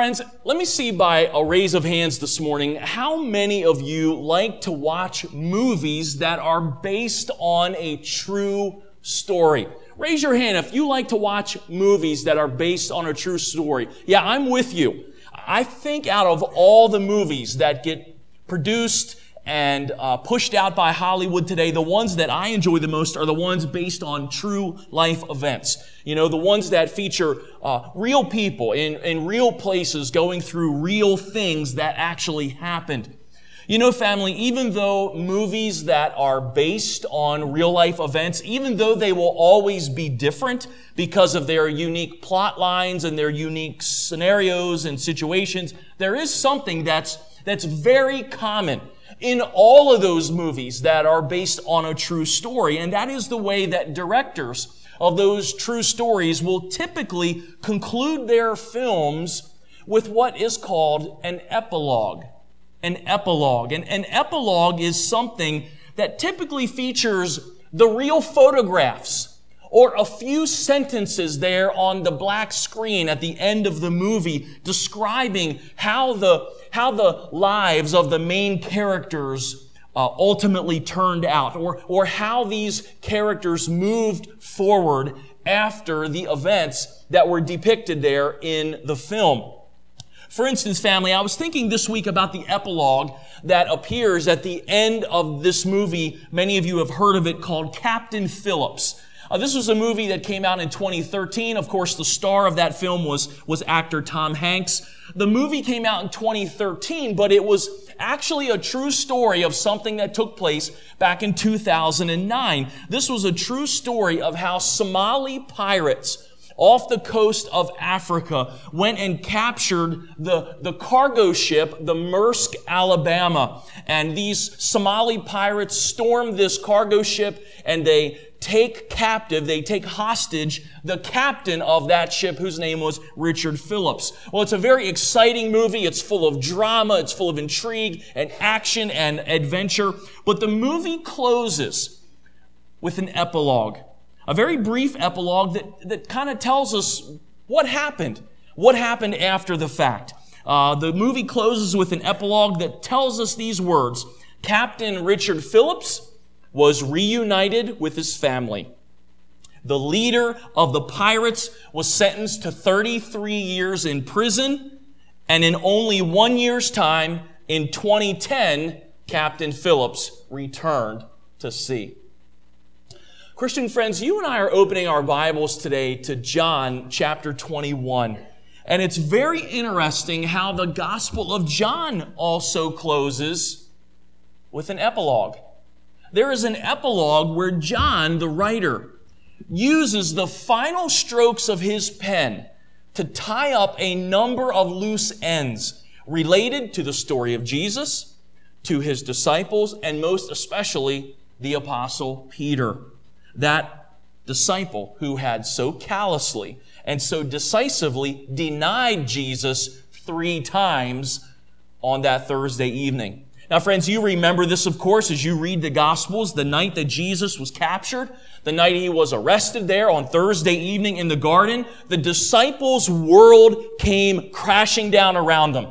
Friends, let me see by a raise of hands this morning how many of you like to watch movies that are based on a true story. Raise your hand if you like to watch movies that are based on a true story. Yeah, I'm with you. I think out of all the movies that get produced and uh, pushed out by Hollywood today, the ones that I enjoy the most are the ones based on true life events. You know, the ones that feature uh, real people in, in real places going through real things that actually happened. You know, family, even though movies that are based on real life events, even though they will always be different because of their unique plot lines and their unique scenarios and situations, there is something that's, that's very common in all of those movies that are based on a true story. And that is the way that directors of those true stories will typically conclude their films with what is called an epilogue an epilogue. And an epilogue is something that typically features the real photographs or a few sentences there on the black screen at the end of the movie describing how the, how the lives of the main characters uh, ultimately turned out or, or how these characters moved forward after the events that were depicted there in the film. For instance, family, I was thinking this week about the epilogue that appears at the end of this movie. Many of you have heard of it called Captain Phillips. Uh, this was a movie that came out in 2013. Of course, the star of that film was, was actor Tom Hanks. The movie came out in 2013, but it was actually a true story of something that took place back in 2009. This was a true story of how Somali pirates off the coast of Africa went and captured the, the cargo ship, the Maersk Alabama. And these Somali pirates stormed this cargo ship and they take captive, they take hostage the captain of that ship whose name was Richard Phillips. Well, it's a very exciting movie. It's full of drama. It's full of intrigue and action and adventure. But the movie closes with an epilogue a very brief epilogue that, that kind of tells us what happened, what happened after the fact. Uh, the movie closes with an epilogue that tells us these words Captain Richard Phillips was reunited with his family. The leader of the pirates was sentenced to 33 years in prison, and in only one year's time, in 2010, Captain Phillips returned to sea. Christian friends, you and I are opening our Bibles today to John chapter 21. And it's very interesting how the Gospel of John also closes with an epilogue. There is an epilogue where John, the writer, uses the final strokes of his pen to tie up a number of loose ends related to the story of Jesus, to his disciples, and most especially the apostle Peter that disciple who had so callously and so decisively denied Jesus three times on that Thursday evening. Now, friends, you remember this, of course, as you read the Gospels, the night that Jesus was captured, the night he was arrested there on Thursday evening in the garden, the disciples' world came crashing down around them.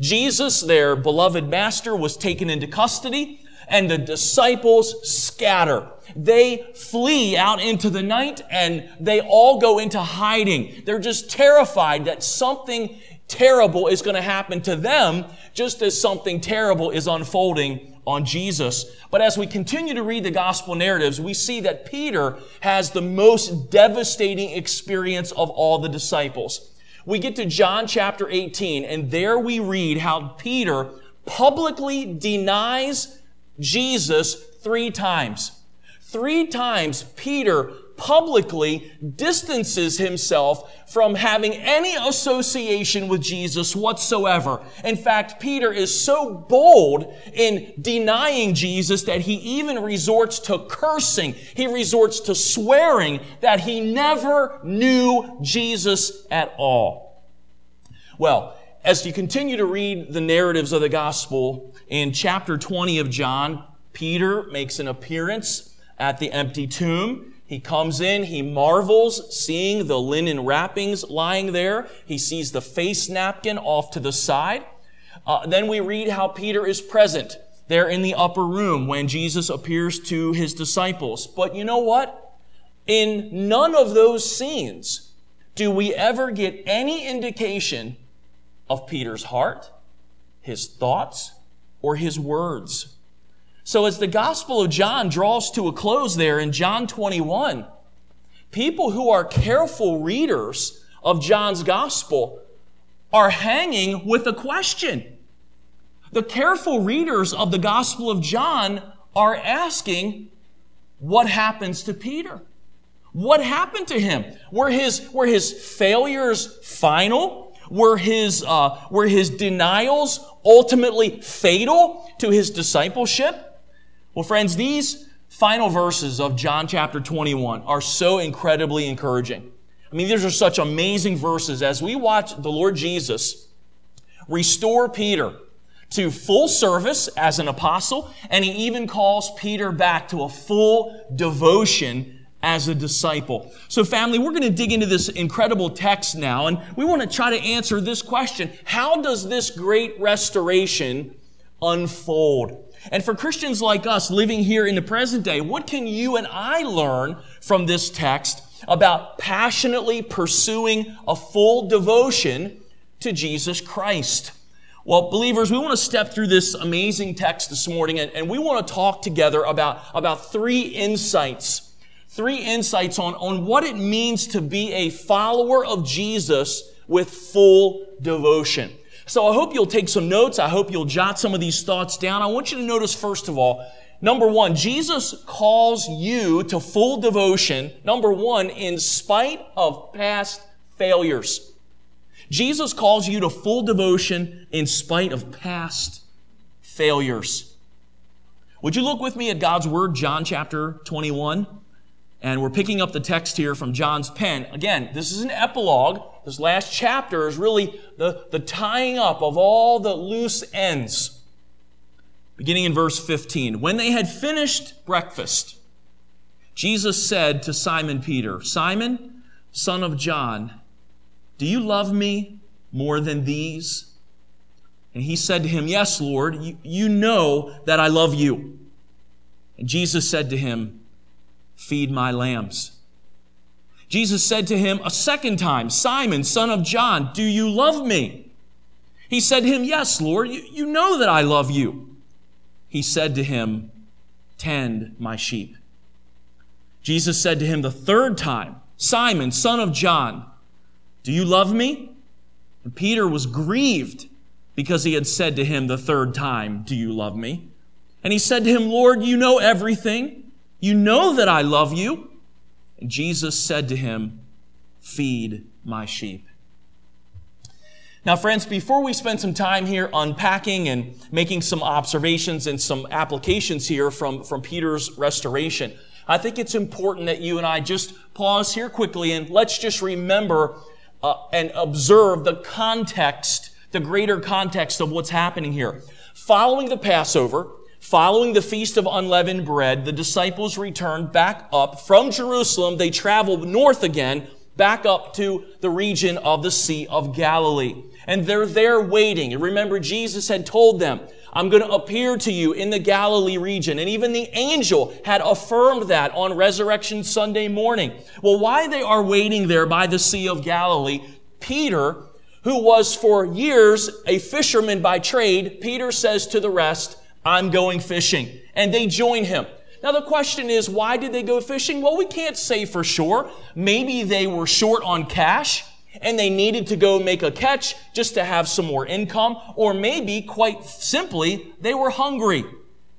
Jesus, their beloved master, was taken into custody and the disciples scatter. They flee out into the night and they all go into hiding. They're just terrified that something terrible is going to happen to them just as something terrible is unfolding on Jesus. But as we continue to read the gospel narratives, we see that Peter has the most devastating experience of all the disciples. We get to John chapter 18 and there we read how Peter publicly denies Jesus three times. Three times Peter publicly distances himself from having any association with Jesus whatsoever. In fact, Peter is so bold in denying Jesus that he even resorts to cursing. He resorts to swearing that he never knew Jesus at all. Well, as you continue to read the narratives of the gospel, in chapter 20 of John, Peter makes an appearance at the empty tomb. He comes in, he marvels, seeing the linen wrappings lying there. He sees the face napkin off to the side. Uh, then we read how Peter is present there in the upper room when Jesus appears to his disciples. But you know what? In none of those scenes do we ever get any indication of Peter's heart, his thoughts, or his words. So as the Gospel of John draws to a close there in John 21, people who are careful readers of John's Gospel are hanging with a question. The careful readers of the Gospel of John are asking, what happens to Peter? What happened to him? Were his, were his failures final? Were his, uh, were his denials ultimately fatal to his discipleship? Well, friends, these final verses of John chapter 21 are so incredibly encouraging. I mean, these are such amazing verses as we watch the Lord Jesus restore Peter to full service as an apostle, and he even calls Peter back to a full devotion as a disciple. So family, we're going to dig into this incredible text now, and we want to try to answer this question. How does this great restoration unfold? And for Christians like us living here in the present day, what can you and I learn from this text about passionately pursuing a full devotion to Jesus Christ? Well, believers, we want to step through this amazing text this morning and, and, we want to talk together about, about three insights. Three insights on, on what it means to be a follower of Jesus with full devotion. So I hope you'll take some notes. I hope you'll jot some of these thoughts down. I want you to notice, first of all, number one, Jesus calls you to full devotion, number one, in spite of past failures. Jesus calls you to full devotion in spite of past failures. Would you look with me at God's Word, John chapter 21? And we're picking up the text here from John's pen. Again, this is an epilogue. This last chapter is really the, the tying up of all the loose ends. Beginning in verse 15. When they had finished breakfast, Jesus said to Simon Peter, Simon, son of John, do you love me more than these? And he said to him, Yes, Lord, you, you know that I love you. And Jesus said to him, Feed my lambs. Jesus said to him a second time, Simon, son of John, do you love me? He said to him, Yes, Lord, you, you know that I love you. He said to him, Tend my sheep. Jesus said to him the third time, Simon, son of John, do you love me? And Peter was grieved because he had said to him the third time, Do you love me? And he said to him, Lord, you know everything. You know that I love you. And Jesus said to him, Feed my sheep. Now, friends, before we spend some time here unpacking and making some observations and some applications here from, from Peter's restoration, I think it's important that you and I just pause here quickly and let's just remember uh, and observe the context, the greater context of what's happening here. Following the Passover, following the Feast of Unleavened Bread, the disciples returned back up from Jerusalem. They traveled north again, back up to the region of the Sea of Galilee. And they're there waiting. And remember, Jesus had told them, I'm going to appear to you in the Galilee region. And even the angel had affirmed that on Resurrection Sunday morning. Well, why they are waiting there by the Sea of Galilee, Peter, who was for years a fisherman by trade, Peter says to the rest, I'm going fishing. And they join him. Now the question is, why did they go fishing? Well, we can't say for sure. Maybe they were short on cash and they needed to go make a catch just to have some more income, or maybe quite simply, they were hungry.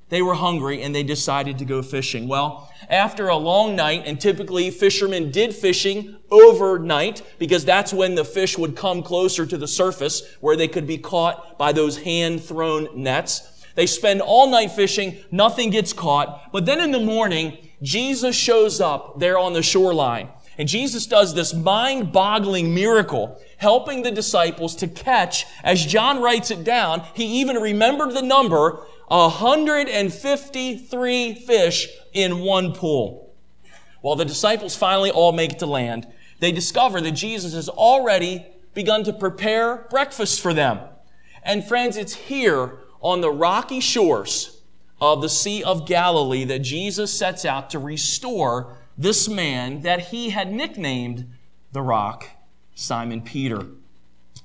They were hungry and they decided to go fishing. Well, after a long night, and typically fishermen did fishing overnight because that's when the fish would come closer to the surface where they could be caught by those hand thrown nets. They spend all night fishing, nothing gets caught, but then in the morning, Jesus shows up there on the shoreline. And Jesus does this mind boggling miracle, helping the disciples to catch, as John writes it down, he even remembered the number 153 fish in one pool. While the disciples finally all make it to land, they discover that Jesus has already begun to prepare breakfast for them. And friends, it's here on the rocky shores of the Sea of Galilee that Jesus sets out to restore this man that he had nicknamed the rock, Simon Peter.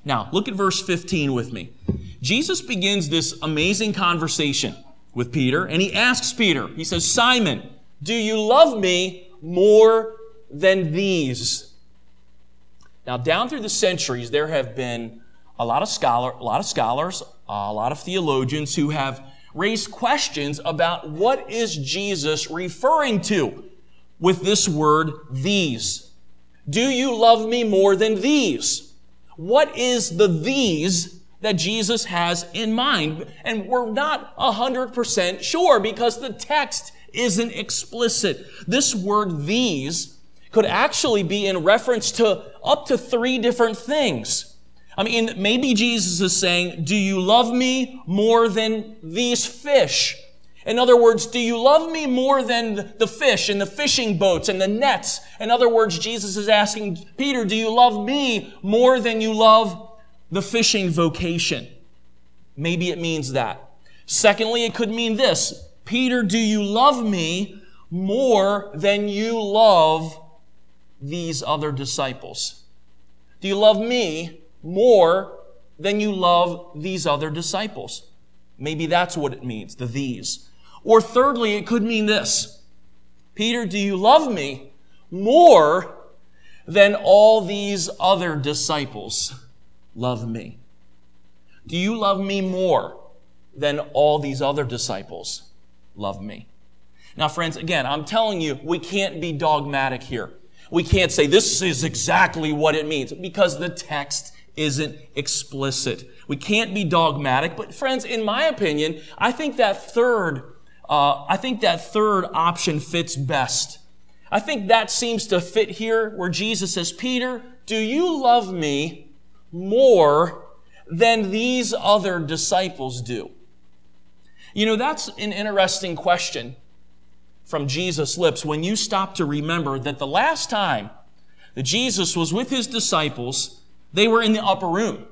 Now, look at verse 15 with me. Jesus begins this amazing conversation with Peter, and he asks Peter, he says, Simon, do you love me more than these? Now, down through the centuries, there have been a lot of scholar, a lot of scholars, a lot of theologians who have raised questions about what is Jesus referring to with this word these. Do you love me more than these? What is the these that Jesus has in mind? And we're not 100% sure because the text isn't explicit. This word these could actually be in reference to up to three different things. I mean, maybe Jesus is saying, do you love me more than these fish? In other words, do you love me more than the fish and the fishing boats and the nets? In other words, Jesus is asking Peter, do you love me more than you love the fishing vocation? Maybe it means that. Secondly, it could mean this. Peter, do you love me more than you love these other disciples? Do you love me more than you love these other disciples? Maybe that's what it means, the these. Or thirdly, it could mean this. Peter, do you love me more than all these other disciples love me? Do you love me more than all these other disciples love me? Now, friends, again, I'm telling you, we can't be dogmatic here. We can't say this is exactly what it means because the text isn't explicit. We can't be dogmatic, but friends, in my opinion, I think that third, uh, I think that third option fits best. I think that seems to fit here where Jesus says, Peter, do you love me more than these other disciples do? You know, that's an interesting question from Jesus' lips when you stop to remember that the last time that Jesus was with his disciples, they were in the upper room.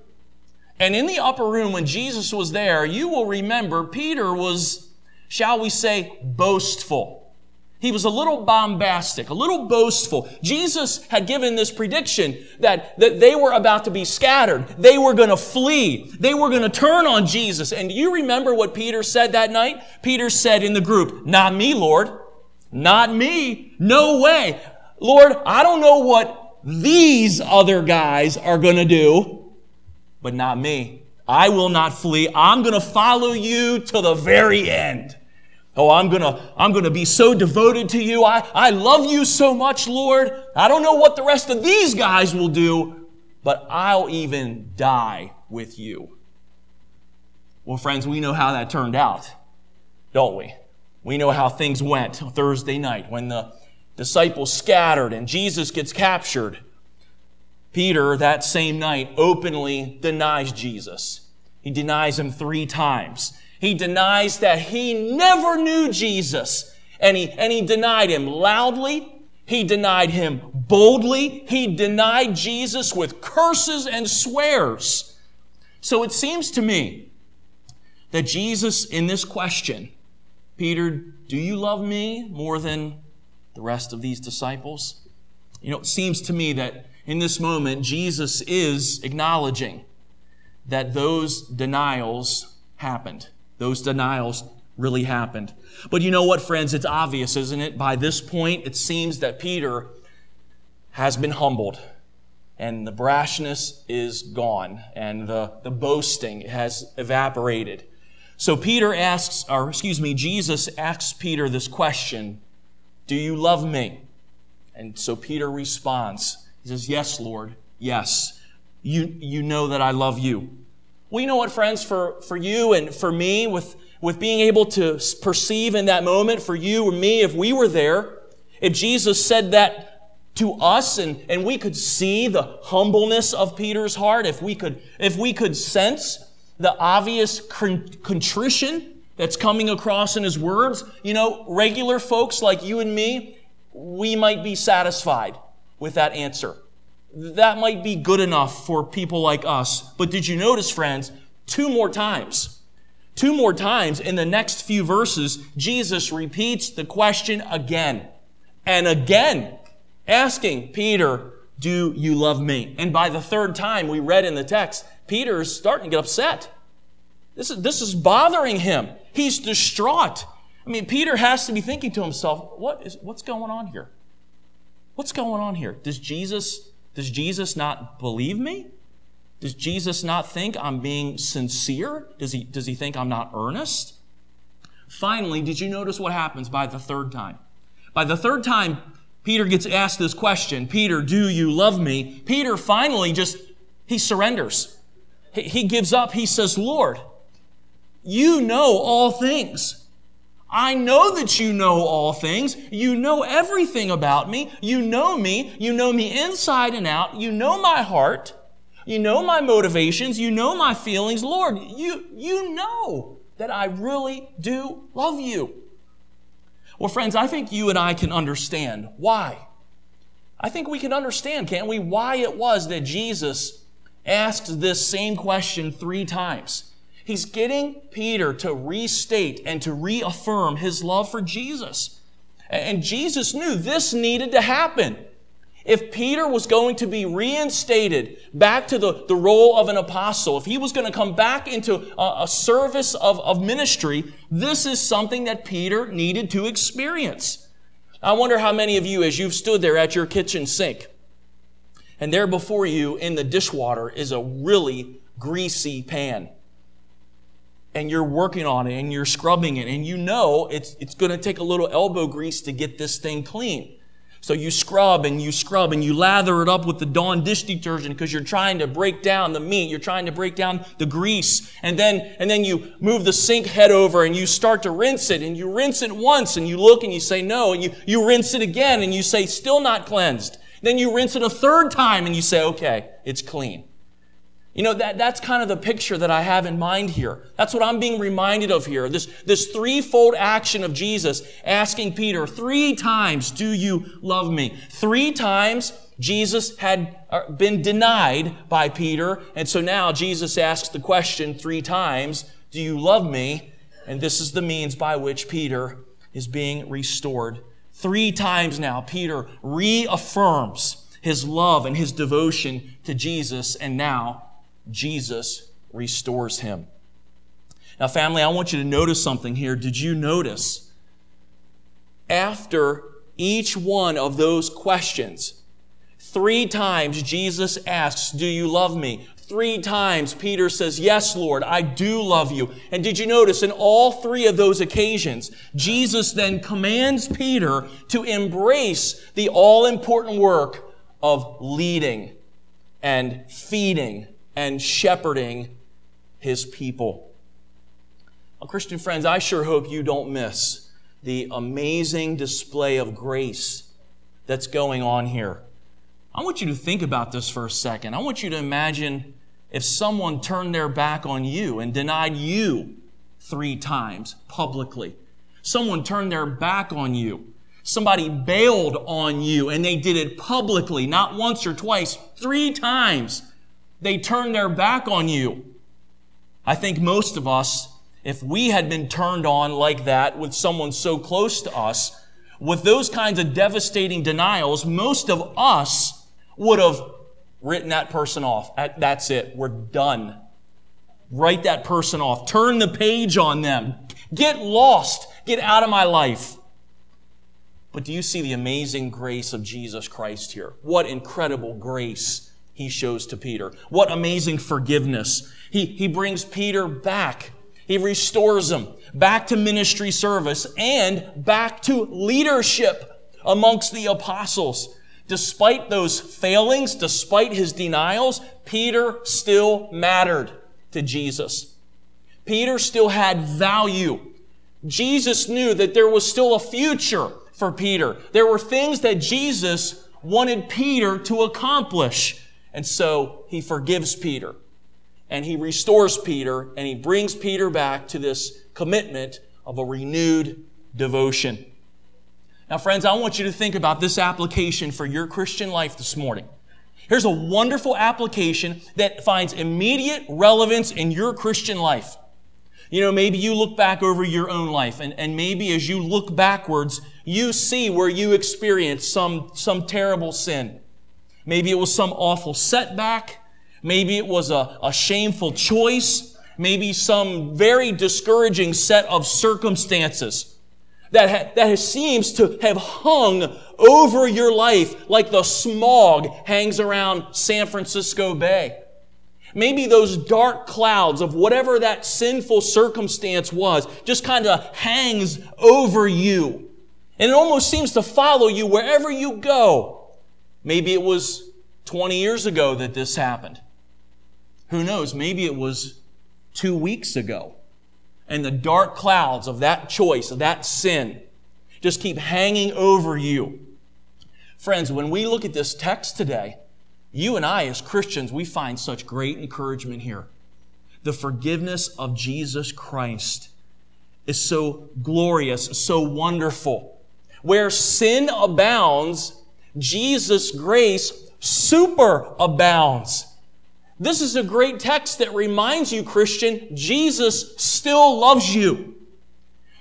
And in the upper room, when Jesus was there, you will remember Peter was, shall we say, boastful. He was a little bombastic, a little boastful. Jesus had given this prediction that, that they were about to be scattered. They were going to flee. They were going to turn on Jesus. And you remember what Peter said that night? Peter said in the group, not me, Lord. Not me. No way. Lord, I don't know what these other guys are going to do, but not me. I will not flee. I'm going to follow you to the very end. Oh, I'm gonna, I'm gonna be so devoted to you. I, I love you so much, Lord. I don't know what the rest of these guys will do, but I'll even die with you. Well, friends, we know how that turned out, don't we? We know how things went Thursday night when the disciples scattered and Jesus gets captured. Peter, that same night, openly denies Jesus. He denies him three times. He denies that he never knew Jesus. And he, and he denied him loudly. He denied him boldly. He denied Jesus with curses and swears. So it seems to me that Jesus, in this question, Peter, do you love me more than the rest of these disciples? You know, it seems to me that in this moment, Jesus is acknowledging that those denials happened. Those denials really happened. But you know what, friends? It's obvious, isn't it? By this point, it seems that Peter has been humbled and the brashness is gone and the, the boasting has evaporated. So Peter asks, or excuse me, Jesus asks Peter this question Do you love me? And so Peter responds. He says, Yes, Lord, yes. You, you know that I love you. Well, you know what, friends, for, for you and for me, with, with being able to perceive in that moment, for you or me, if we were there, if Jesus said that to us and, and we could see the humbleness of Peter's heart, if we could, if we could sense the obvious contrition that's coming across in his words. You know, regular folks like you and me, we might be satisfied with that answer. That might be good enough for people like us. But did you notice, friends, two more times? Two more times in the next few verses, Jesus repeats the question again and again, asking Peter, do you love me? And by the third time we read in the text, Peter is starting to get upset. This is, this is bothering him. He's distraught. I mean, Peter has to be thinking to himself, what is, what's going on here? What's going on here? Does Jesus, does Jesus not believe me? Does Jesus not think I'm being sincere? Does he, does he think I'm not earnest? Finally, did you notice what happens by the third time? By the third time Peter gets asked this question, Peter, do you love me? Peter finally just, he surrenders. He, he gives up. He says, Lord, you know all things. I know that you know all things. You know everything about me. You know me. You know me inside and out. You know my heart. You know my motivations. You know my feelings. Lord, you, you know that I really do love you. Well, friends, I think you and I can understand why. I think we can understand, can't we, why it was that Jesus asked this same question three times. He's getting Peter to restate and to reaffirm his love for Jesus. And Jesus knew this needed to happen. If Peter was going to be reinstated back to the, the role of an apostle, if he was going to come back into a, a service of, of ministry, this is something that Peter needed to experience. I wonder how many of you, as you've stood there at your kitchen sink, and there before you in the dishwater is a really greasy pan. And you're working on it and you're scrubbing it, and you know it's, it's going to take a little elbow grease to get this thing clean. So you scrub and you scrub and you lather it up with the Dawn dish detergent because you're trying to break down the meat. You're trying to break down the grease. And then, and then you move the sink head over and you start to rinse it and you rinse it once and you look and you say no and you, you rinse it again and you say still not cleansed. Then you rinse it a third time and you say, okay, it's clean. You know, that, that's kind of the picture that I have in mind here. That's what I'm being reminded of here. This, this threefold action of Jesus asking Peter three times, do you love me? Three times Jesus had uh, been denied by Peter. And so now Jesus asks the question three times, do you love me? And this is the means by which Peter is being restored. Three times now, Peter reaffirms his love and his devotion to Jesus. And now Jesus restores him. Now, family, I want you to notice something here. Did you notice after each one of those questions, three times Jesus asks, Do you love me? Three times Peter says, Yes, Lord, I do love you. And did you notice in all three of those occasions, Jesus then commands Peter to embrace the all important work of leading and feeding and shepherding his people. Well, Christian friends, I sure hope you don't miss the amazing display of grace that's going on here. I want you to think about this for a second. I want you to imagine if someone turned their back on you and denied you three times publicly. Someone turned their back on you. Somebody bailed on you and they did it publicly, not once or twice, three times. They turn their back on you. I think most of us, if we had been turned on like that with someone so close to us, with those kinds of devastating denials, most of us would have written that person off. That's it. We're done. Write that person off. Turn the page on them. Get lost. Get out of my life. But do you see the amazing grace of Jesus Christ here? What incredible grace he shows to Peter. What amazing forgiveness. He, he brings Peter back. He restores him back to ministry service and back to leadership amongst the apostles. Despite those failings, despite his denials, Peter still mattered to Jesus. Peter still had value. Jesus knew that there was still a future for Peter. There were things that Jesus wanted Peter to accomplish. And so he forgives Peter and he restores Peter and he brings Peter back to this commitment of a renewed devotion. Now, friends, I want you to think about this application for your Christian life this morning. Here's a wonderful application that finds immediate relevance in your Christian life. You know, maybe you look back over your own life and, and maybe as you look backwards, you see where you experienced some, some terrible sin. Maybe it was some awful setback. Maybe it was a, a shameful choice. Maybe some very discouraging set of circumstances that, ha- that seems to have hung over your life like the smog hangs around San Francisco Bay. Maybe those dark clouds of whatever that sinful circumstance was just kind of hangs over you. And it almost seems to follow you wherever you go. Maybe it was 20 years ago that this happened. Who knows? Maybe it was two weeks ago. And the dark clouds of that choice, of that sin, just keep hanging over you. Friends, when we look at this text today, you and I, as Christians, we find such great encouragement here. The forgiveness of Jesus Christ is so glorious, so wonderful. Where sin abounds, Jesus' grace super abounds. This is a great text that reminds you, Christian, Jesus still loves you.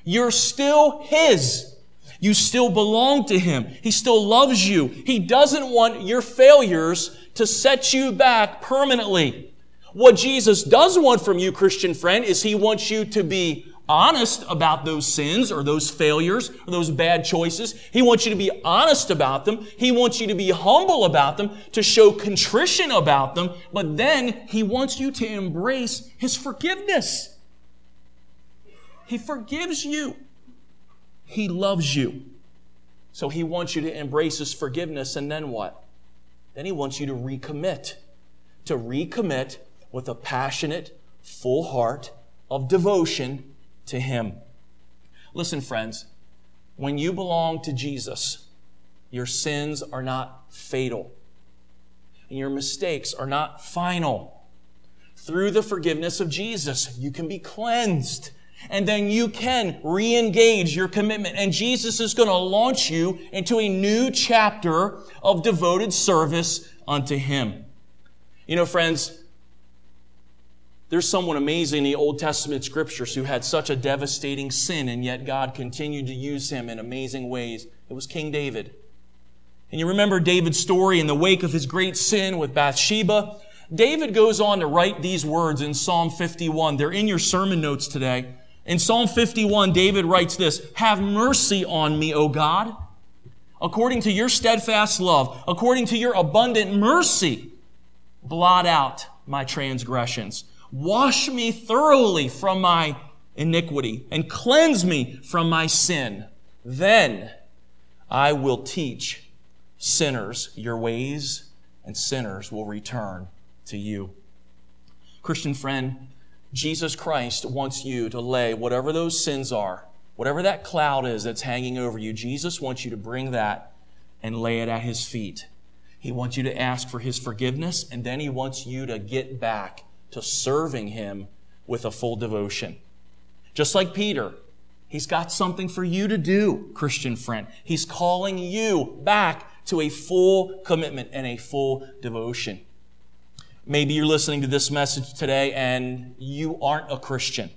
You're still His. You still belong to Him. He still loves you. He doesn't want your failures to set you back permanently. What Jesus does want from you, Christian friend, is He wants you to be honest about those sins or those failures or those bad choices. He wants you to be honest about them. He wants you to be humble about them, to show contrition about them. But then He wants you to embrace His forgiveness. He forgives you. He loves you. So he wants you to embrace his forgiveness, and then what? Then he wants you to recommit. To recommit with a passionate, full heart of devotion to him. Listen, friends, when you belong to Jesus, your sins are not fatal, and your mistakes are not final. Through the forgiveness of Jesus, you can be cleansed and then you can re-engage your commitment. And Jesus is going to launch you into a new chapter of devoted service unto Him. You know, friends, there's someone amazing in the Old Testament scriptures who had such a devastating sin, and yet God continued to use him in amazing ways. It was King David. And you remember David's story in the wake of his great sin with Bathsheba. David goes on to write these words in Psalm 51. They're in your sermon notes today. In Psalm 51, David writes this, Have mercy on me, O God, according to your steadfast love, according to your abundant mercy, blot out my transgressions. Wash me thoroughly from my iniquity and cleanse me from my sin. Then I will teach sinners your ways and sinners will return to you. Christian friend, Jesus Christ wants you to lay whatever those sins are, whatever that cloud is that's hanging over you, Jesus wants you to bring that and lay it at His feet. He wants you to ask for His forgiveness, and then He wants you to get back to serving Him with a full devotion. Just like Peter, He's got something for you to do, Christian friend. He's calling you back to a full commitment and a full devotion. Maybe you're listening to this message today and you aren't a Christian.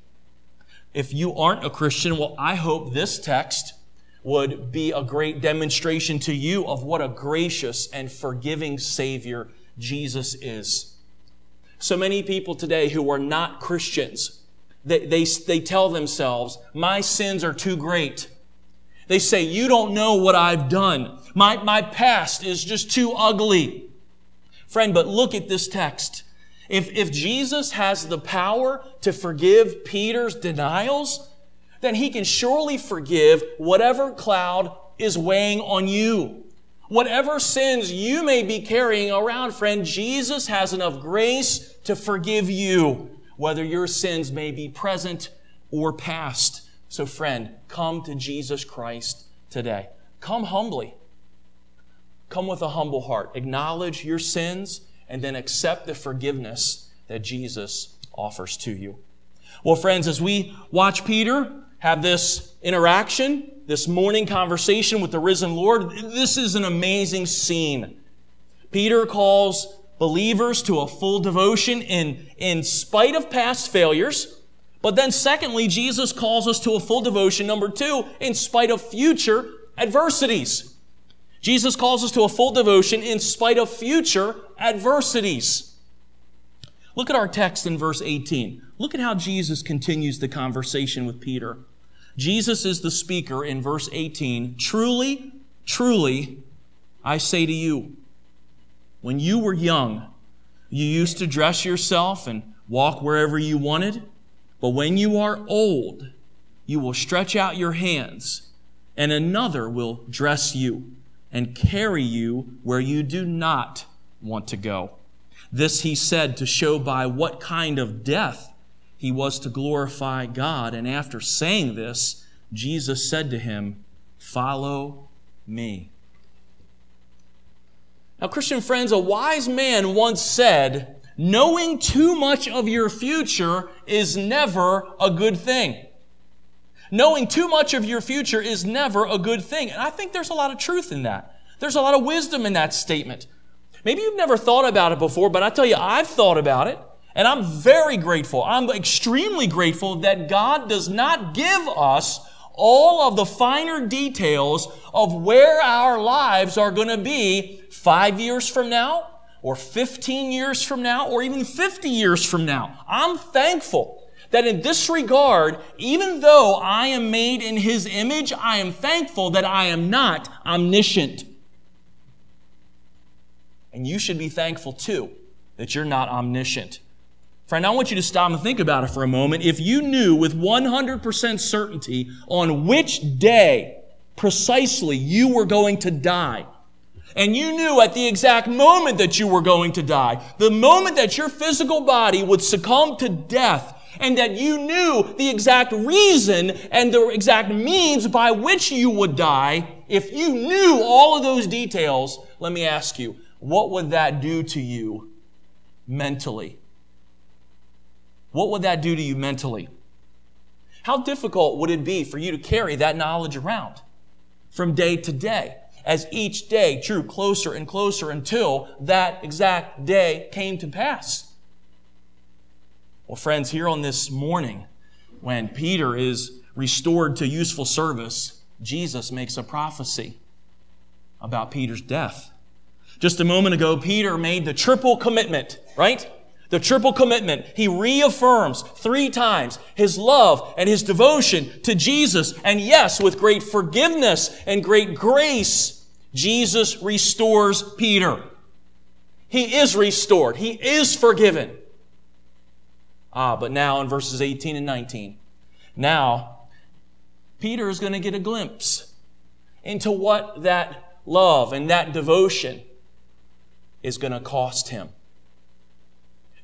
If you aren't a Christian, well, I hope this text would be a great demonstration to you of what a gracious and forgiving Savior Jesus is. So many people today who are not Christians, they, they, they tell themselves, my sins are too great. They say, you don't know what I've done. My, my past is just too ugly. Friend, but look at this text. If, if Jesus has the power to forgive Peter's denials, then he can surely forgive whatever cloud is weighing on you. Whatever sins you may be carrying around, friend, Jesus has enough grace to forgive you, whether your sins may be present or past. So, friend, come to Jesus Christ today. Come humbly. Come with a humble heart. Acknowledge your sins and then accept the forgiveness that Jesus offers to you. Well, friends, as we watch Peter have this interaction, this morning conversation with the risen Lord. This is an amazing scene. Peter calls believers to a full devotion in, in spite of past failures. But then secondly, Jesus calls us to a full devotion, number two, in spite of future adversities. Jesus calls us to a full devotion in spite of future adversities. Look at our text in verse 18. Look at how Jesus continues the conversation with Peter. Jesus is the speaker in verse 18. Truly, truly, I say to you, when you were young, you used to dress yourself and walk wherever you wanted. But when you are old, you will stretch out your hands, and another will dress you and carry you where you do not want to go. This he said to show by what kind of death he was to glorify God. And after saying this, Jesus said to him, Follow me. Now, Christian friends, a wise man once said, knowing too much of your future is never a good thing. Knowing too much of your future is never a good thing. And I think there's a lot of truth in that. There's a lot of wisdom in that statement. Maybe you've never thought about it before, but I tell you, I've thought about it. And I'm very grateful. I'm extremely grateful that God does not give us all of the finer details of where our lives are going to be five years from now, or 15 years from now, or even 50 years from now. I'm thankful that in this regard, even though I am made in His image, I am thankful that I am not omniscient. And you should be thankful too that you're not omniscient. Friend, I want you to stop and think about it for a moment. If you knew with 100% certainty on which day precisely you were going to die, and you knew at the exact moment that you were going to die, the moment that your physical body would succumb to death, and that you knew the exact reason and the exact means by which you would die, if you knew all of those details, let me ask you, what would that do to you mentally? What would that do to you mentally? How difficult would it be for you to carry that knowledge around from day to day as each day drew closer and closer until that exact day came to pass? Well, friends, here on this morning, when Peter is restored to useful service, Jesus makes a prophecy about Peter's death. Just a moment ago, Peter made the triple commitment, right? The triple commitment. He reaffirms three times his love and his devotion to Jesus. And yes, with great forgiveness and great grace, Jesus restores Peter. He is restored. He is forgiven. Ah, but now in verses 18 and 19, now Peter is going to get a glimpse into what that love and that devotion is going to cost him.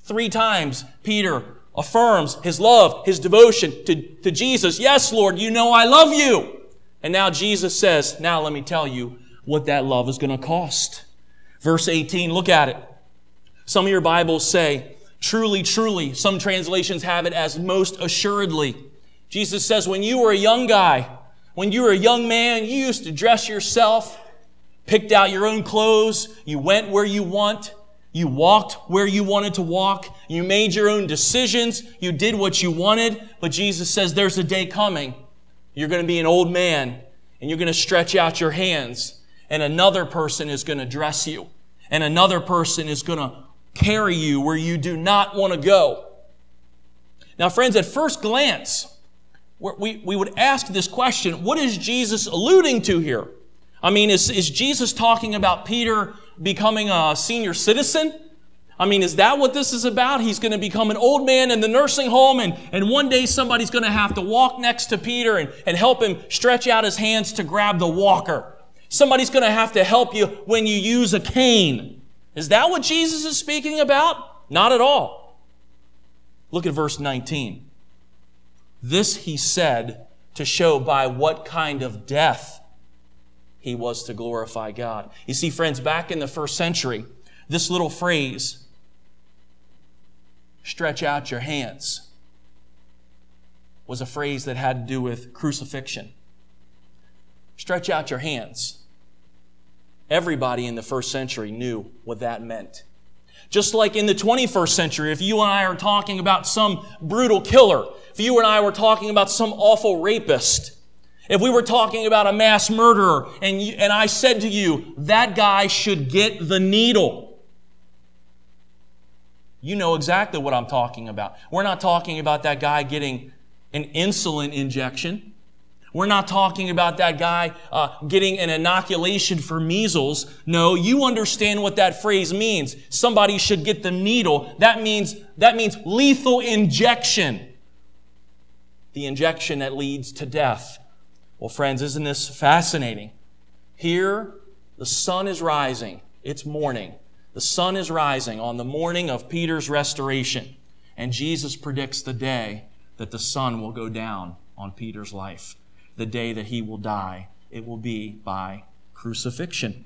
Three times, Peter affirms his love, his devotion to, to Jesus. Yes, Lord, you know I love you. And now Jesus says, now let me tell you what that love is going to cost. Verse 18, look at it. Some of your Bibles say, truly, truly. Some translations have it as most assuredly. Jesus says, when you were a young guy, when you were a young man, you used to dress yourself picked out your own clothes, you went where you want, you walked where you wanted to walk, you made your own decisions, you did what you wanted, but Jesus says there's a day coming. You're going to be an old man and you're going to stretch out your hands and another person is going to dress you and another person is going to carry you where you do not want to go. Now, friends, at first glance, we, we would ask this question, what is Jesus alluding to here? I mean, is, is Jesus talking about Peter becoming a senior citizen? I mean, is that what this is about? He's going to become an old man in the nursing home, and, and one day somebody's going to have to walk next to Peter and, and help him stretch out his hands to grab the walker. Somebody's going to have to help you when you use a cane. Is that what Jesus is speaking about? Not at all. Look at verse 19. This he said to show by what kind of death he was to glorify God. You see, friends, back in the first century, this little phrase, stretch out your hands, was a phrase that had to do with crucifixion. Stretch out your hands. Everybody in the first century knew what that meant. Just like in the 21st century, if you and I are talking about some brutal killer, if you and I were talking about some awful rapist, if we were talking about a mass murderer and, you, and I said to you, that guy should get the needle, you know exactly what I'm talking about. We're not talking about that guy getting an insulin injection. We're not talking about that guy uh, getting an inoculation for measles. No, you understand what that phrase means. Somebody should get the needle. That means that means lethal injection. The injection that leads to death. Well, friends, isn't this fascinating? Here, the sun is rising. It's morning. The sun is rising on the morning of Peter's restoration. And Jesus predicts the day that the sun will go down on Peter's life, the day that he will die. It will be by crucifixion.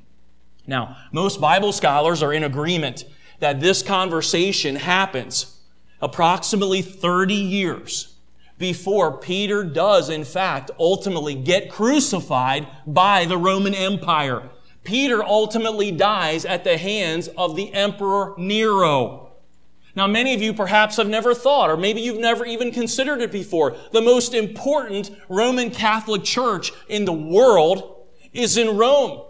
Now, most Bible scholars are in agreement that this conversation happens approximately 30 years before Peter does, in fact, ultimately get crucified by the Roman Empire. Peter ultimately dies at the hands of the Emperor Nero. Now, many of you perhaps have never thought, or maybe you've never even considered it before. The most important Roman Catholic church in the world is in Rome.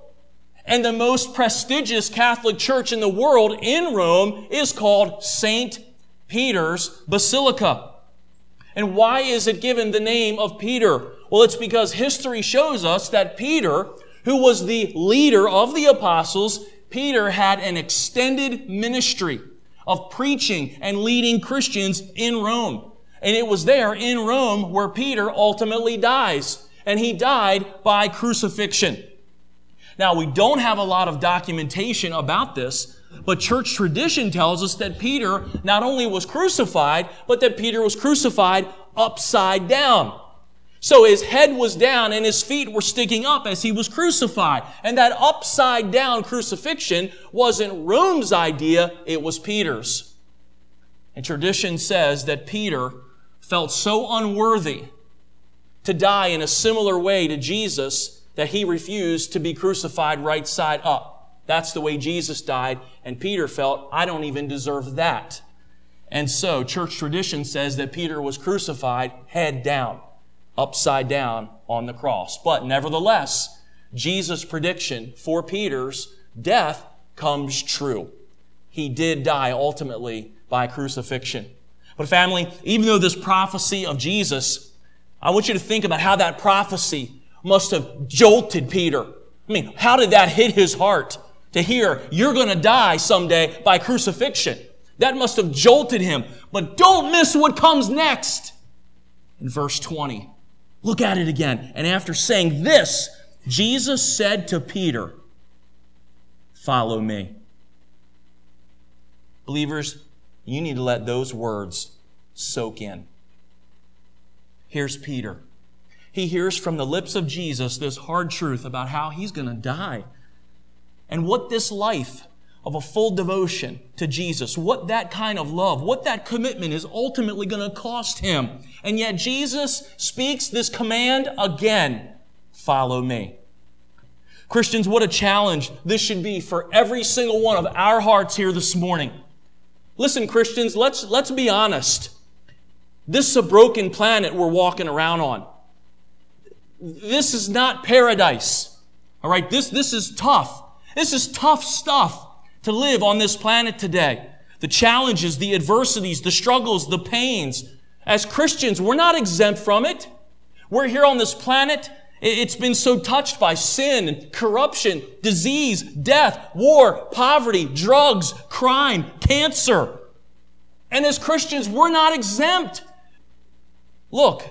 And the most prestigious Catholic church in the world in Rome is called St. Peter's Basilica. And why is it given the name of Peter? Well, it's because history shows us that Peter, who was the leader of the apostles, Peter had an extended ministry of preaching and leading Christians in Rome. And it was there in Rome where Peter ultimately dies. And he died by crucifixion. Now, we don't have a lot of documentation about this, but church tradition tells us that Peter not only was crucified, but that Peter was crucified upside down. So his head was down and his feet were sticking up as he was crucified. And that upside down crucifixion wasn't Rome's idea, it was Peter's. And tradition says that Peter felt so unworthy to die in a similar way to Jesus that he refused to be crucified right side up. That's the way Jesus died. And Peter felt, I don't even deserve that. And so church tradition says that Peter was crucified head down, upside down on the cross. But nevertheless, Jesus' prediction for Peter's death comes true. He did die ultimately by crucifixion. But family, even though this prophecy of Jesus, I want you to think about how that prophecy must have jolted Peter. I mean, how did that hit his heart? To hear you're going to die someday by crucifixion. That must have jolted him. But don't miss what comes next. In verse 20, look at it again. And after saying this, Jesus said to Peter, Follow me. Believers, you need to let those words soak in. Here's Peter. He hears from the lips of Jesus this hard truth about how he's going to die and what this life of a full devotion to Jesus, what that kind of love, what that commitment is ultimately going to cost him. And yet Jesus speaks this command again, follow me. Christians, what a challenge this should be for every single one of our hearts here this morning. Listen, Christians, let's, let's be honest. This is a broken planet we're walking around on. This is not paradise. All right, this, this is tough. This is tough stuff to live on this planet today. The challenges, the adversities, the struggles, the pains. As Christians, we're not exempt from it. We're here on this planet. It's been so touched by sin, corruption, disease, death, war, poverty, drugs, crime, cancer. And as Christians, we're not exempt. Look,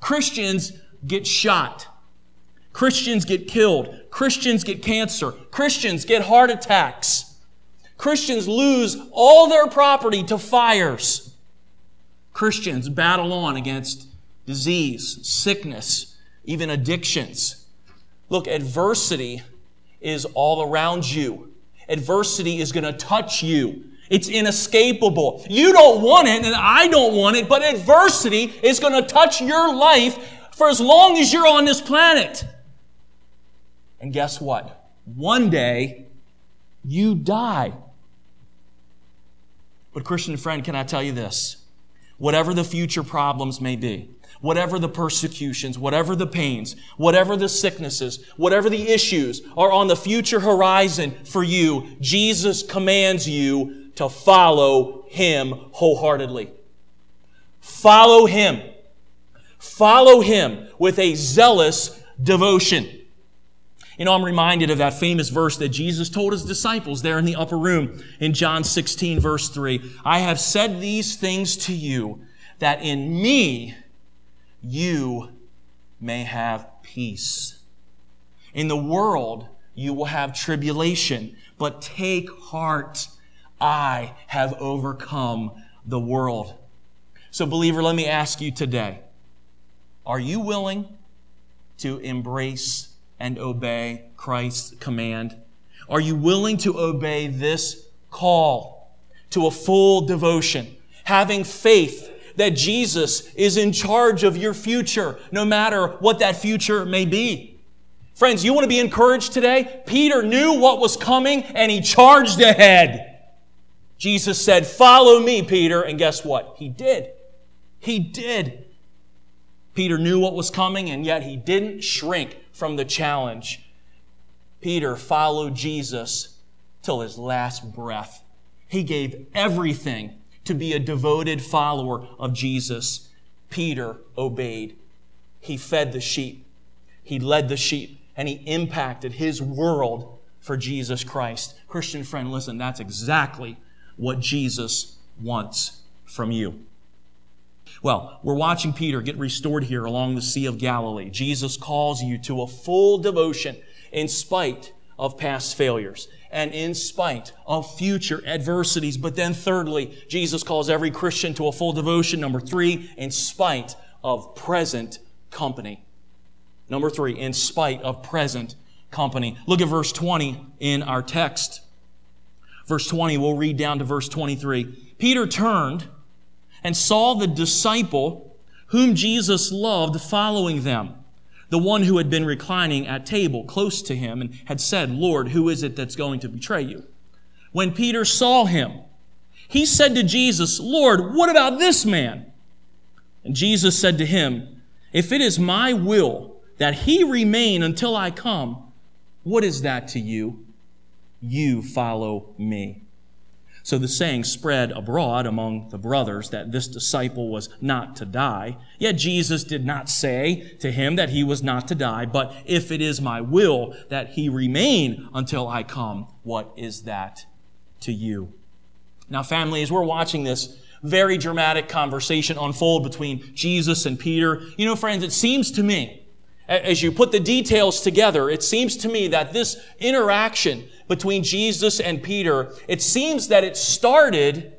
Christians get shot. Christians get killed. Christians get cancer. Christians get heart attacks. Christians lose all their property to fires. Christians battle on against disease, sickness, even addictions. Look, adversity is all around you. Adversity is going to touch you. It's inescapable. You don't want it and I don't want it, but adversity is going to touch your life for as long as you're on this planet. And guess what? One day, you die. But Christian friend, can I tell you this? Whatever the future problems may be, whatever the persecutions, whatever the pains, whatever the sicknesses, whatever the issues are on the future horizon for you, Jesus commands you to follow Him wholeheartedly. Follow Him. Follow Him with a zealous devotion. You know, I'm reminded of that famous verse that Jesus told his disciples there in the upper room in John 16, verse 3. I have said these things to you that in me you may have peace. In the world you will have tribulation, but take heart. I have overcome the world. So, believer, let me ask you today are you willing to embrace and obey Christ's command? Are you willing to obey this call to a full devotion, having faith that Jesus is in charge of your future, no matter what that future may be? Friends, you want to be encouraged today? Peter knew what was coming and he charged ahead. Jesus said, Follow me, Peter. And guess what? He did. He did. Peter knew what was coming and yet he didn't shrink from the challenge. Peter followed Jesus till his last breath. He gave everything to be a devoted follower of Jesus. Peter obeyed. He fed the sheep. He led the sheep and he impacted his world for Jesus Christ. Christian friend, listen, that's exactly what Jesus wants from you. Well, we're watching Peter get restored here along the Sea of Galilee. Jesus calls you to a full devotion in spite of past failures and in spite of future adversities. But then thirdly, Jesus calls every Christian to a full devotion. Number three, in spite of present company. Number three, in spite of present company. Look at verse 20 in our text. Verse 20, we'll read down to verse 23. Peter turned and saw the disciple whom Jesus loved following them, the one who had been reclining at table close to him and had said, Lord, who is it that's going to betray you? When Peter saw him, he said to Jesus, Lord, what about this man? And Jesus said to him, If it is my will that he remain until I come, what is that to you? You follow me. So the saying spread abroad among the brothers that this disciple was not to die. Yet Jesus did not say to him that he was not to die, but if it is my will that he remain until I come, what is that to you? Now, family, as we're watching this very dramatic conversation unfold between Jesus and Peter, you know, friends, it seems to me, as you put the details together, it seems to me that this interaction between Jesus and Peter, it seems that it started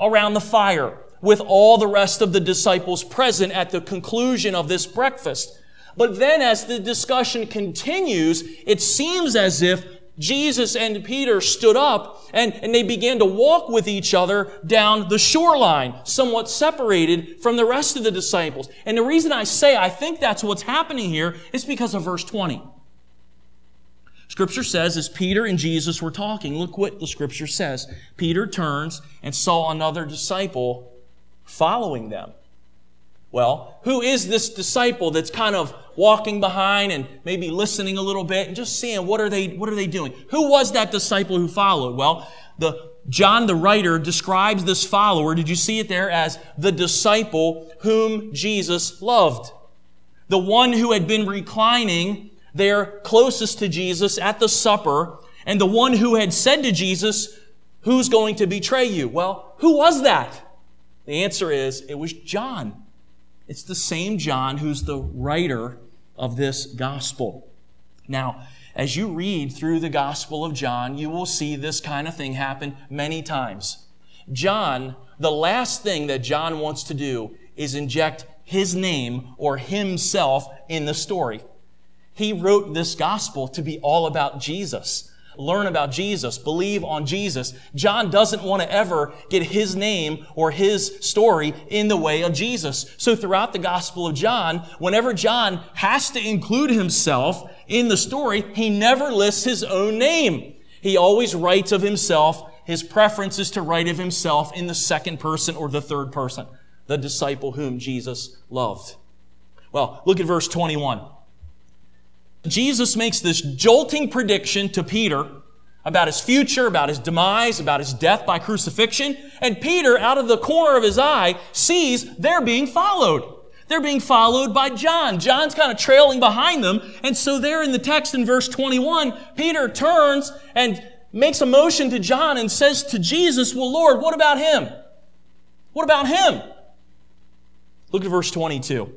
around the fire with all the rest of the disciples present at the conclusion of this breakfast. But then as the discussion continues, it seems as if Jesus and Peter stood up and, and they began to walk with each other down the shoreline, somewhat separated from the rest of the disciples. And the reason I say I think that's what's happening here is because of verse 20. Scripture says, as Peter and Jesus were talking, look what the scripture says. Peter turns and saw another disciple following them. Well, who is this disciple that's kind of walking behind and maybe listening a little bit and just seeing what are they, what are they doing? Who was that disciple who followed? Well, the, John the writer describes this follower, did you see it there, as the disciple whom Jesus loved. The one who had been reclining there closest to Jesus at the supper, and the one who had said to Jesus, Who's going to betray you? Well, who was that? The answer is, it was John. It's the same John who's the writer of this gospel. Now, as you read through the Gospel of John, you will see this kind of thing happen many times. John, the last thing that John wants to do is inject his name or himself in the story. He wrote this gospel to be all about Jesus. learn about Jesus, believe on Jesus. John doesn't want to ever get his name or his story in the way of Jesus. So throughout the Gospel of John, whenever John has to include himself in the story, he never lists his own name. He always writes of himself. His preference is to write of himself in the second person or the third person, the disciple whom Jesus loved. Well, look at verse 21. Jesus makes this jolting prediction to Peter about his future, about his demise, about his death by crucifixion. And Peter, out of the corner of his eye, sees they're being followed. They're being followed by John. John's kind of trailing behind them. And so there in the text in verse 21, Peter turns and makes a motion to John and says to Jesus, well, Lord, what about him? What about him? Look at verse 22.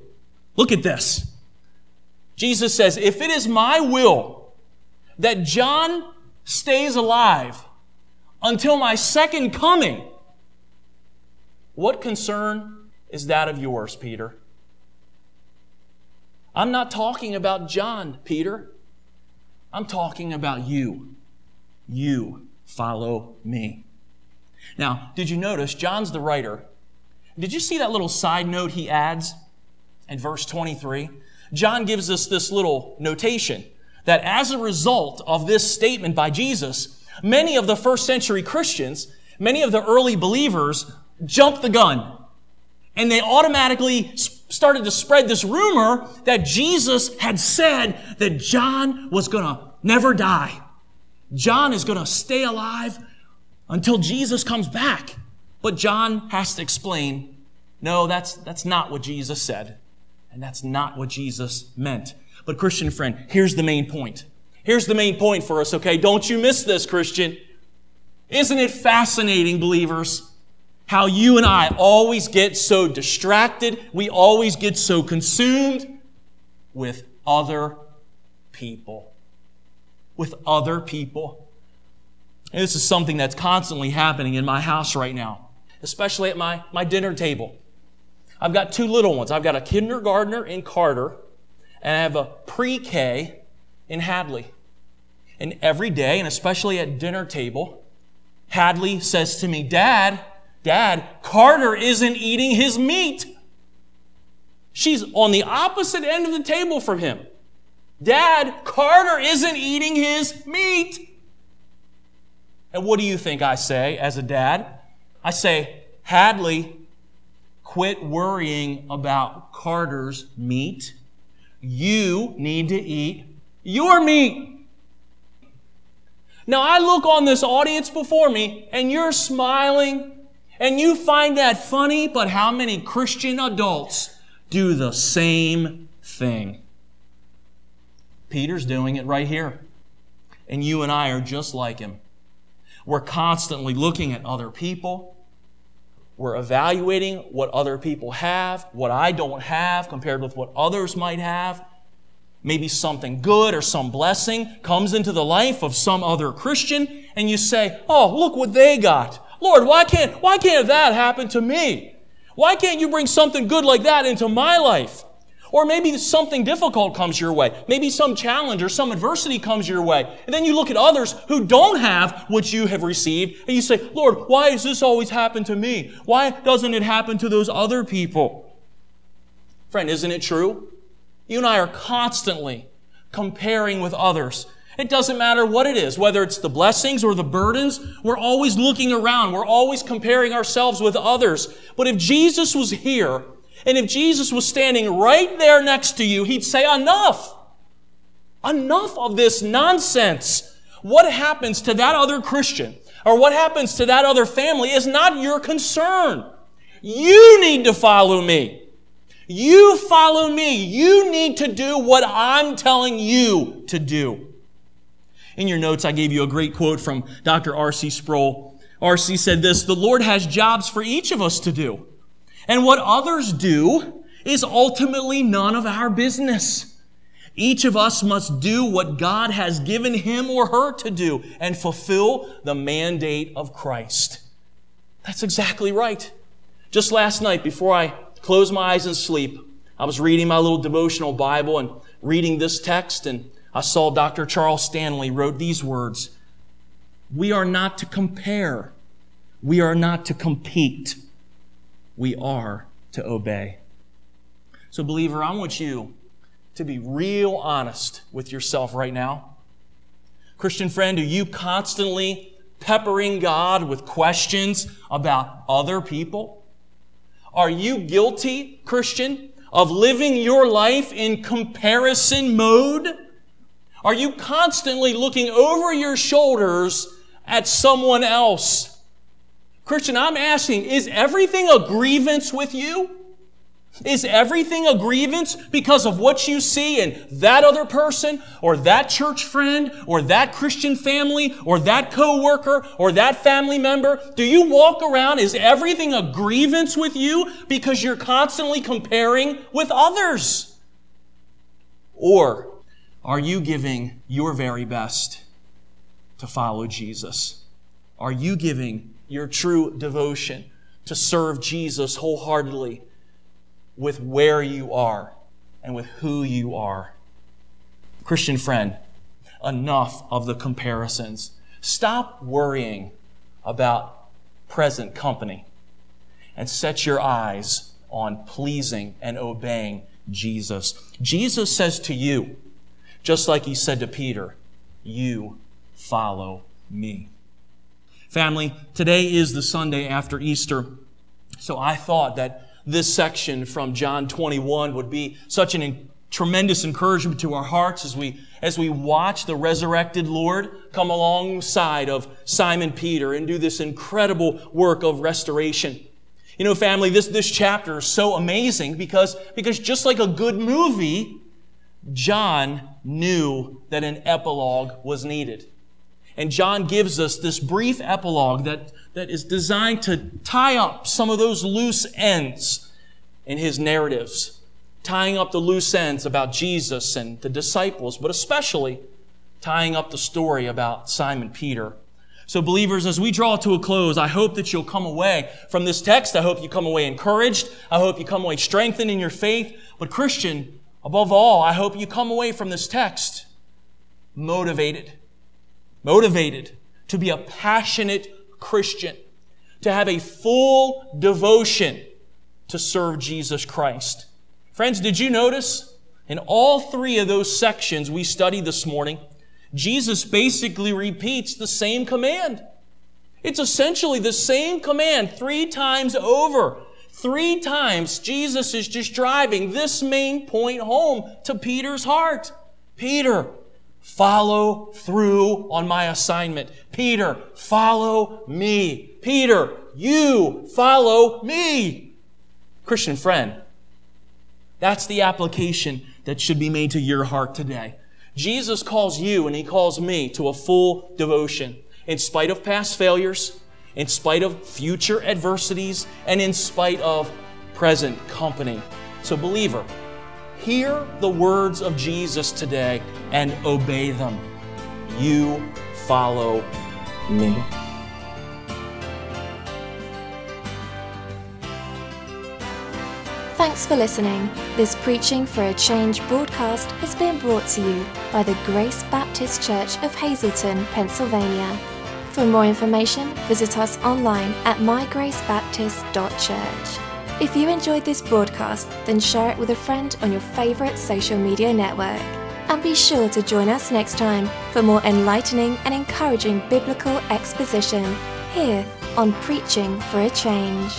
Look at this. Jesus says, If it is my will that John stays alive until my second coming, what concern is that of yours, Peter? I'm not talking about John, Peter. I'm talking about you. You follow me. Now, did you notice John's the writer? Did you see that little side note he adds in verse 23? John gives us this little notation that as a result of this statement by Jesus, many of the first century Christians, many of the early believers jumped the gun and they automatically started to spread this rumor that Jesus had said that John was going to never die. John is going to stay alive until Jesus comes back. But John has to explain, no, that's, that's not what Jesus said. And that's not what Jesus meant. But Christian friend, here's the main point. Here's the main point for us, okay? Don't you miss this, Christian. Isn't it fascinating, believers, how you and I always get so distracted, we always get so consumed with other people. With other people. And this is something that's constantly happening in my house right now, especially at my, my dinner table. I've got two little ones. I've got a kindergartner in Carter, and I have a pre-K in Hadley. And every day, and especially at dinner table, Hadley says to me, Dad, Dad, Carter isn't eating his meat. She's on the opposite end of the table from him. Dad, Carter isn't eating his meat. And what do you think I say as a dad? I say, Hadley, Quit worrying about Carter's meat. You need to eat your meat. Now I look on this audience before me and you're smiling and you find that funny, but how many Christian adults do the same thing? Peter's doing it right here. And you and I are just like him. We're constantly looking at other people. We're evaluating what other people have, what I don't have compared with what others might have. Maybe something good or some blessing comes into the life of some other Christian and you say, Oh, look what they got. Lord, why can't, why can't that happen to me? Why can't you bring something good like that into my life? Or maybe something difficult comes your way. Maybe some challenge or some adversity comes your way. And then you look at others who don't have what you have received and you say, Lord, why does this always happen to me? Why doesn't it happen to those other people? Friend, isn't it true? You and I are constantly comparing with others. It doesn't matter what it is, whether it's the blessings or the burdens. We're always looking around. We're always comparing ourselves with others. But if Jesus was here and if Jesus was standing right there next to you, he'd say, enough. Enough of this nonsense. What happens to that other Christian or what happens to that other family is not your concern. You need to follow me. You follow me. You need to do what I'm telling you to do. In your notes, I gave you a great quote from Dr. R.C. Sproul. R.C. said this, the Lord has jobs for each of us to do. And what others do is ultimately none of our business. Each of us must do what God has given him or her to do and fulfill the mandate of Christ. That's exactly right. Just last night, before I closed my eyes and sleep, I was reading my little devotional Bible and reading this text, and I saw Dr. Charles Stanley wrote these words We are not to compare. We are not to compete. We are to obey. So, believer, I want you to be real honest with yourself right now. Christian friend, are you constantly peppering God with questions about other people? Are you guilty, Christian, of living your life in comparison mode? Are you constantly looking over your shoulders at someone else? Christian, I'm asking, is everything a grievance with you? Is everything a grievance because of what you see in that other person or that church friend or that Christian family or that coworker or that family member? Do you walk around, is everything a grievance with you because you're constantly comparing with others? Or are you giving your very best to follow Jesus? Are you giving your true devotion to serve Jesus wholeheartedly? with where you are and with who you are. Christian friend, enough of the comparisons. Stop worrying about present company and set your eyes on pleasing and obeying Jesus. Jesus says to you, just like he said to Peter, you follow me. Family, today is the Sunday after Easter, so I thought that this section from John 21 would be such an tremendous encouragement to our hearts as we, as we watch the resurrected Lord come alongside of Simon Peter and do this incredible work of restoration. You know, family, this, this chapter is so amazing because, because just like a good movie, John knew that an epilogue was needed. And John gives us this brief epilogue that, that is designed to tie up some of those loose ends in his narratives, tying up the loose ends about Jesus and the disciples, but especially tying up the story about Simon Peter. So, believers, as we draw to a close, I hope that you'll come away from this text. I hope you come away encouraged. I hope you come away strengthened in your faith. But, Christian, above all, I hope you come away from this text motivated. Motivated to be a passionate Christian, to have a full devotion to serve Jesus Christ. Friends, did you notice in all three of those sections we studied this morning, Jesus basically repeats the same command. It's essentially the same command three times over. Three times Jesus is just driving this main point home to Peter's heart. Peter, follow through on my assignment. Peter, follow me. Peter, you follow me. Christian friend, that's the application that should be made to your heart today. Jesus calls you and he calls me to a full devotion in spite of past failures, in spite of future adversities, and in spite of present company. So, believer, Hear the words of Jesus today and obey them. You follow me. Thanks for listening. This Preaching for a Change broadcast has been brought to you by the Grace Baptist Church of Hazleton, Pennsylvania. For more information, visit us online at mygracebaptist.church. If you enjoyed this broadcast, then share it with a friend on your favorite social media network. And be sure to join us next time for more enlightening and encouraging biblical exposition here on Preaching for a Change.